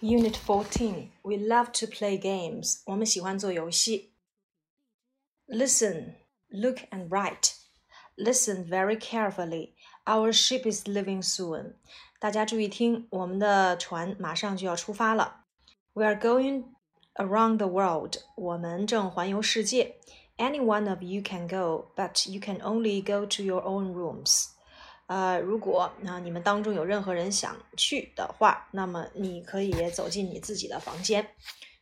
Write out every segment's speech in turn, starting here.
Unit Fourteen. We love to play games. 我们喜欢做游戏。Listen, look and write. Listen very carefully. Our ship is leaving soon. 大家注意听，我们的船马上就要出发了。We are going around the world. 我们正环游世界。Any one of you can go, but you can only go to your own rooms. 呃，如果啊你们当中有任何人想去的话，那么你可以走进你自己的房间。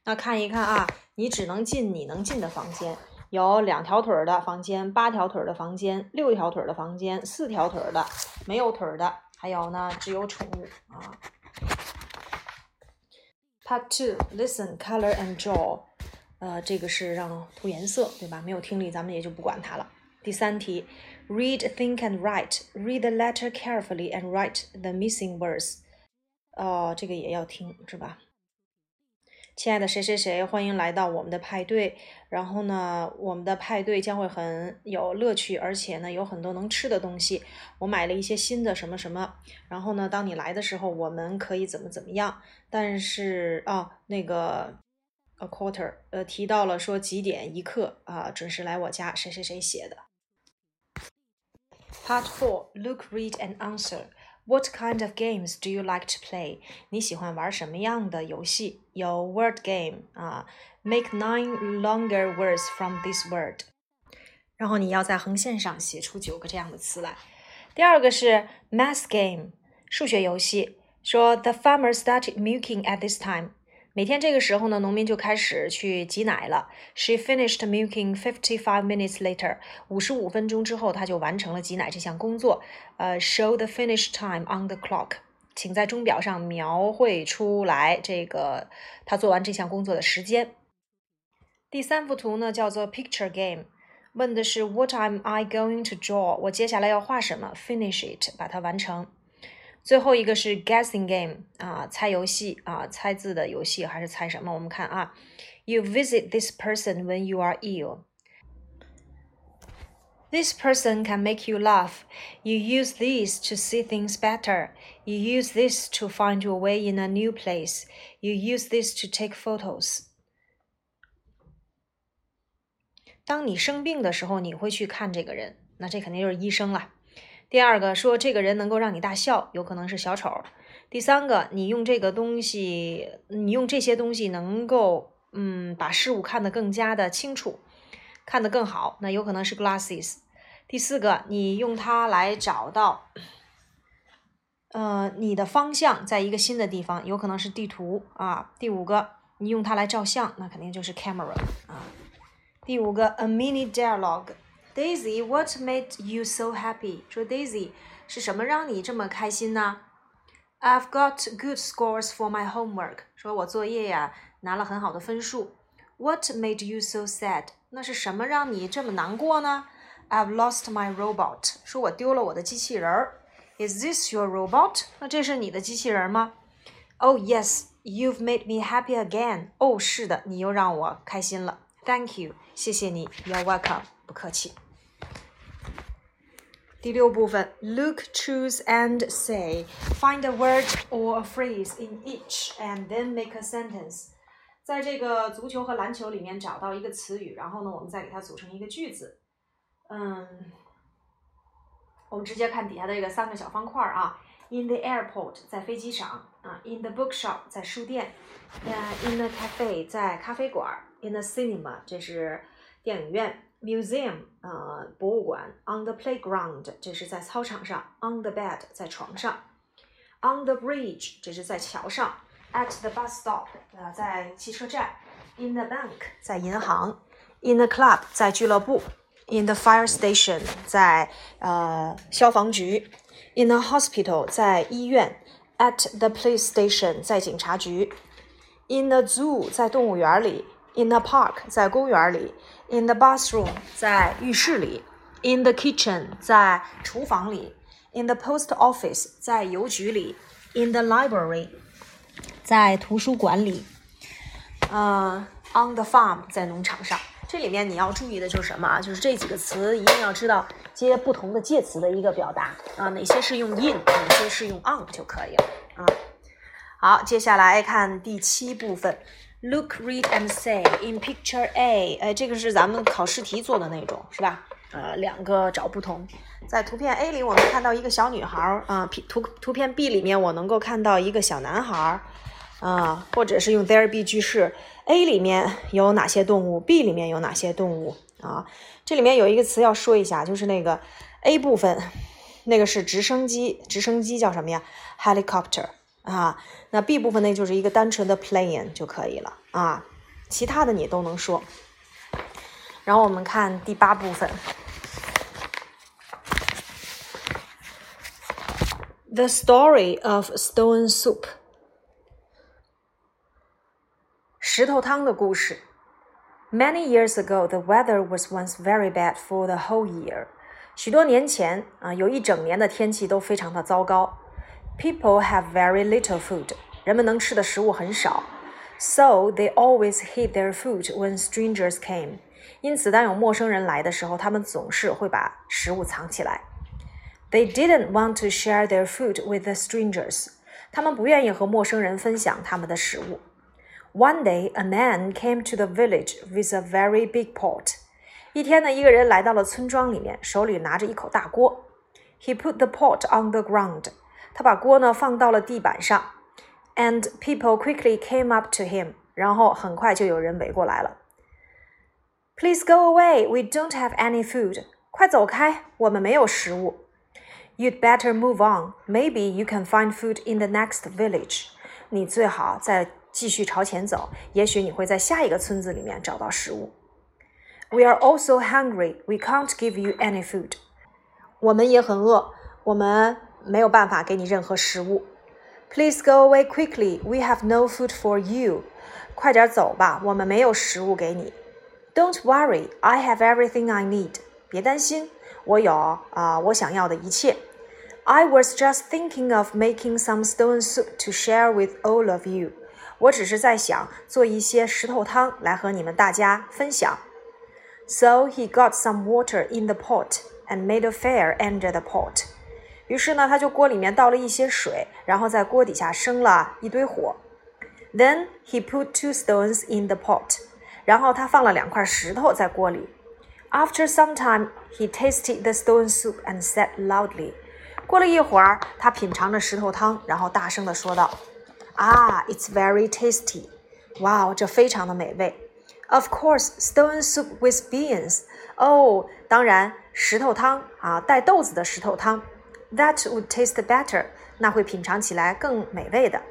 那看一看啊，你只能进你能进的房间。有两条腿儿的房间，八条腿的房间，六条腿的房间，四条腿的，没有腿儿的，还有呢，只有宠物啊。Part two, listen, color and draw。呃，这个是让涂颜色，对吧？没有听力，咱们也就不管它了。第三题，read, think and write. Read the letter carefully and write the missing words. 哦，这个也要听，是吧？亲爱的谁谁谁，欢迎来到我们的派对。然后呢，我们的派对将会很有乐趣，而且呢，有很多能吃的东西。我买了一些新的什么什么。然后呢，当你来的时候，我们可以怎么怎么样？但是啊，那个 a quarter，呃，提到了说几点一刻啊，准时来我家，谁谁谁写的。Part four: Look, read and answer. What kind of games do you like to play？你喜欢玩什么样的游戏？有 word game 啊，make nine longer words from this word。然后你要在横线上写出九个这样的词来。第二个是 math game，数学游戏。说 The farmer started milking at this time。 每天这个时候呢，农民就开始去挤奶了。She finished milking fifty-five minutes later。五十五分钟之后，她就完成了挤奶这项工作。呃，show the finish time on the clock。请在钟表上描绘出来这个她做完这项工作的时间。第三幅图呢，叫做 picture game，问的是 What am I going to draw？我接下来要画什么？Finish it，把它完成。最后一个是 guessing game 啊，猜游戏啊，猜字的游戏还是猜什么？我们看啊，You visit this person when you are ill. This person can make you laugh. You use this to see things better. You use this to find your way in a new place. You use this to take photos. 当你生病的时候，你会去看这个人，那这肯定就是医生了。 第二个说这个人能够让你大笑，有可能是小丑。第三个，你用这个东西，你用这些东西能够，嗯，把事物看得更加的清楚，看得更好，那有可能是 glasses。第四个，你用它来找到，呃，你的方向在一个新的地方，有可能是地图啊。第五个，你用它来照相，那肯定就是 camera 啊。第五个，a mini dialogue。Daisy, what made you so happy? 说 Daisy 是什么让你这么开心呢？I've got good scores for my homework. 说我作业呀拿了很好的分数。What made you so sad? 那是什么让你这么难过呢？I've lost my robot. 说我丢了我的机器人儿。Is this your robot? 那这是你的机器人吗？Oh yes, you've made me happy again. 哦，是的，你又让我开心了。Thank you，谢谢你。You're welcome，不客气。 第六部分，look, choose and say. Find a word or a phrase in each, and then make a sentence. 在这个足球和篮球里面找到一个词语，然后呢，我们再给它组成一个句子。嗯，我们直接看底下的这个三个小方块啊。In the airport，在飞机上啊。In the bookshop，在书店。，in the cafe，在咖啡馆。In the cinema，这是电影院。museum 呃博物馆，on the playground 这是在操场上，on the bed 在床上，on the bridge 这是在桥上，at the bus stop 呃在汽车站，in the bank 在银行，in the club 在俱乐部，in the fire station 在呃消防局，in the hospital 在医院，at the police station 在警察局，in the zoo 在动物园里，in the park 在公园里。 In the bathroom，在浴室里；in the kitchen，在厨房里；in the post office，在邮局里；in the library，在图书馆里。呃，on the farm，在农场上。这里面你要注意的就是什么啊？就是这几个词一定要知道接不同的介词的一个表达啊，哪些是用 in，哪些是用 on 就可以了啊。好，接下来看第七部分，Look, read and say in picture A。哎，这个是咱们考试题做的那种，是吧？呃，两个找不同。在图片 A 里，我们看到一个小女孩儿啊。图图片 B 里面，我能够看到一个小男孩儿啊。或者是用 there be 句式，A 里面有哪些动物？B 里面有哪些动物啊？这里面有一个词要说一下，就是那个 A 部分，那个是直升机，直升机叫什么呀？Helicopter 啊。那 B 部分呢，就是一个单纯的 plane 就可以了啊。其他的你都能说。然后我们看第八部分。The story of stone soup，石头汤的故事。Many years ago, the weather was once very bad for the whole year. 许多年前啊，有一整年的天气都非常的糟糕。 People have very little food. 人们能吃的食物很少。So they always hid their food when strangers came. 因此，当有陌生人来的时候，他们总是会把食物藏起来。They didn't want to share their food with the strangers. 他们不愿意和陌生人分享他们的食物。One day, a man came to the village with a very big pot. 一天呢，一个人来到了村庄里面，手里拿着一口大锅。He put the pot on the ground. 他把锅呢放到了地板上。And people quickly came up to him. 然后很快就有人围过来了。Please go away. We don't have any food. 快走开，我们没有食物。You'd better move on. Maybe you can find food in the next village. 你最好再继续朝前走，也许你会在下一个村子里面找到食物。We are also hungry. We can't give you any food. 我们也很饿，我们 没有办法给你任何食物。Please go away quickly. We have no food for you. 快点走吧，我们没有食物给你。Don't worry. I have everything I need. 别担心。我有啊、呃，我想要的一切。I was just thinking of making some stone soup to share with all of you。我只是在想做一些石头汤来和你们大家分享。So he got some water in the pot and made a fire under the pot。 于是呢，他就锅里面倒了一些水，然后在锅底下生了一堆火。Then he put two stones in the pot。然后他放了两块石头在锅里。After some time, he tasted the stone soup and said loudly. 过了一会儿，他品尝着石头汤，然后大声地说道：“啊，it's very tasty！哇，这非常的美味。Of course, stone soup with beans. 哦，当然，石头汤啊，带豆子的石头汤。 That would taste better. 那会品尝起来更美味的。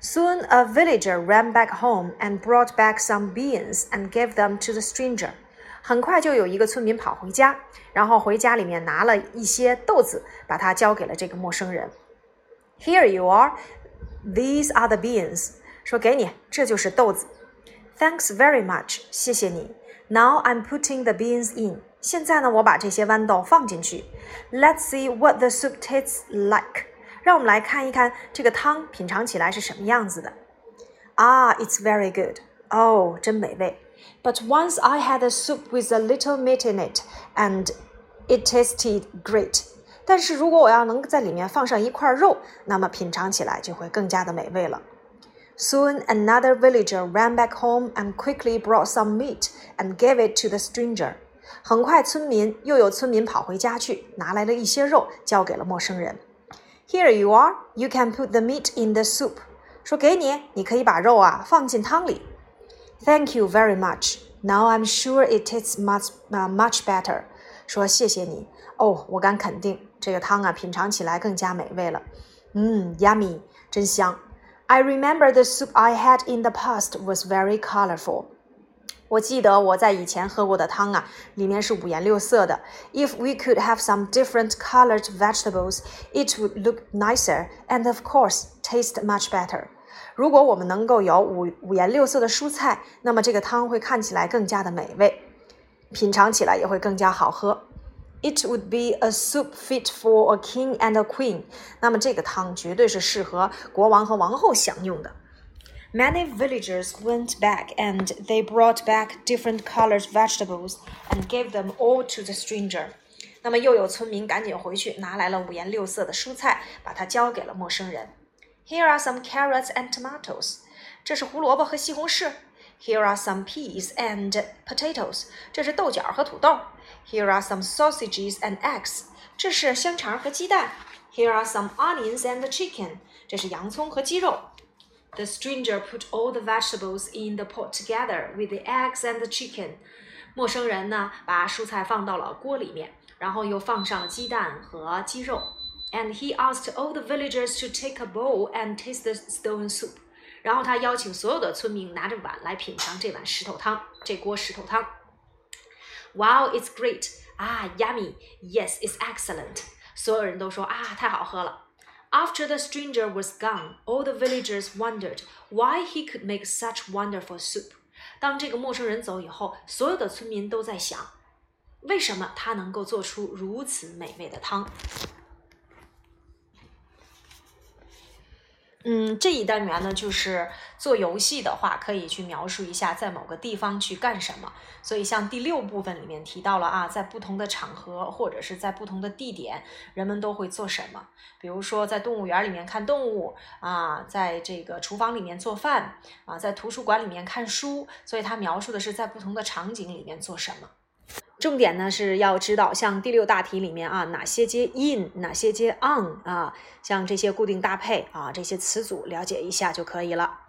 Soon a villager ran back home and brought back some beans and gave them to the stranger. 很快就有一个村民跑回家，然后回家里面拿了一些豆子，把它交给了这个陌生人。Here you are, these are the beans。说给你，这就是豆子。Thanks very much，谢谢你。 Now I'm putting the beans in。现在呢，我把这些豌豆放进去。Let's see what the soup tastes like。让我们来看一看这个汤品尝起来是什么样子的。Ah, it's very good。哦，真美味。But once I had a soup with a little meat in it, and it tasted great. 但是如果我要能在里面放上一块肉，那么品尝起来就会更加的美味了。 Soon another villager ran back home and quickly brought some meat and gave it to the stranger. 很快，村民又有村民跑回家去，拿来了一些肉，交给了陌生人。Here you are. You can put the meat in the soup. 说给你，你可以把肉啊放进汤里。Thank you very much. Now I'm sure it tastes much, uh, much better. 说谢谢你哦，我敢肯定这个汤啊，品尝起来更加美味了。嗯，yummy，真香。 I remember the soup I had in the past was very colorful. 我记得我在以前喝过的汤啊，里面是五颜六色的。If we could have some different colored vegetables, it would look nicer and, of course, taste much better. 如果我们能够有五五颜六色的蔬菜，那么这个汤会看起来更加的美味，品尝起来也会更加好喝。 It would be a soup fit for a king and a queen。那么这个汤绝对是适合国王和王后享用的。Many villagers went back and they brought back different colored vegetables and gave them all to the stranger。那么又有村民赶紧回去拿来了五颜六色的蔬菜，把它交给了陌生人。 Here are some carrots and tomatoes. 这是胡萝卜和西红柿。 Here are some peas and potatoes. 这是豆角和土豆。Here are some sausages and eggs. 这是香肠和鸡蛋。Here are some onions and chicken. 这是洋葱和鸡肉。The stranger put all the vegetables in the pot together with the eggs and the chicken. 陌生人呢，把蔬菜放到了锅里面，然后又放上了鸡蛋和鸡肉。And he asked all the villagers to take a bowl and taste the stone soup. 然后他邀请所有的村民拿着碗来品尝这碗石头汤，这锅石头汤。Wow, it's great! 啊，yummy! Yes, it's excellent! 所有人都说啊，太好喝了。After the stranger was gone, all the villagers wondered why he could make such wonderful soup. 当这个陌生人走以后，所有的村民都在想，为什么他能够做出如此美味的汤？嗯，这一单元呢，就是做游戏的话，可以去描述一下在某个地方去干什么。所以像第六部分里面提到了啊，在不同的场合或者是在不同的地点，人们都会做什么。比如说在动物园里面看动物啊，在这个厨房里面做饭啊，在图书馆里面看书。所以它描述的是在不同的场景里面做什么。重点呢是要知道，像第六大题里面啊，哪些接 in，哪些接 on 啊，像这些固定搭配啊，这些词组了解一下就可以了。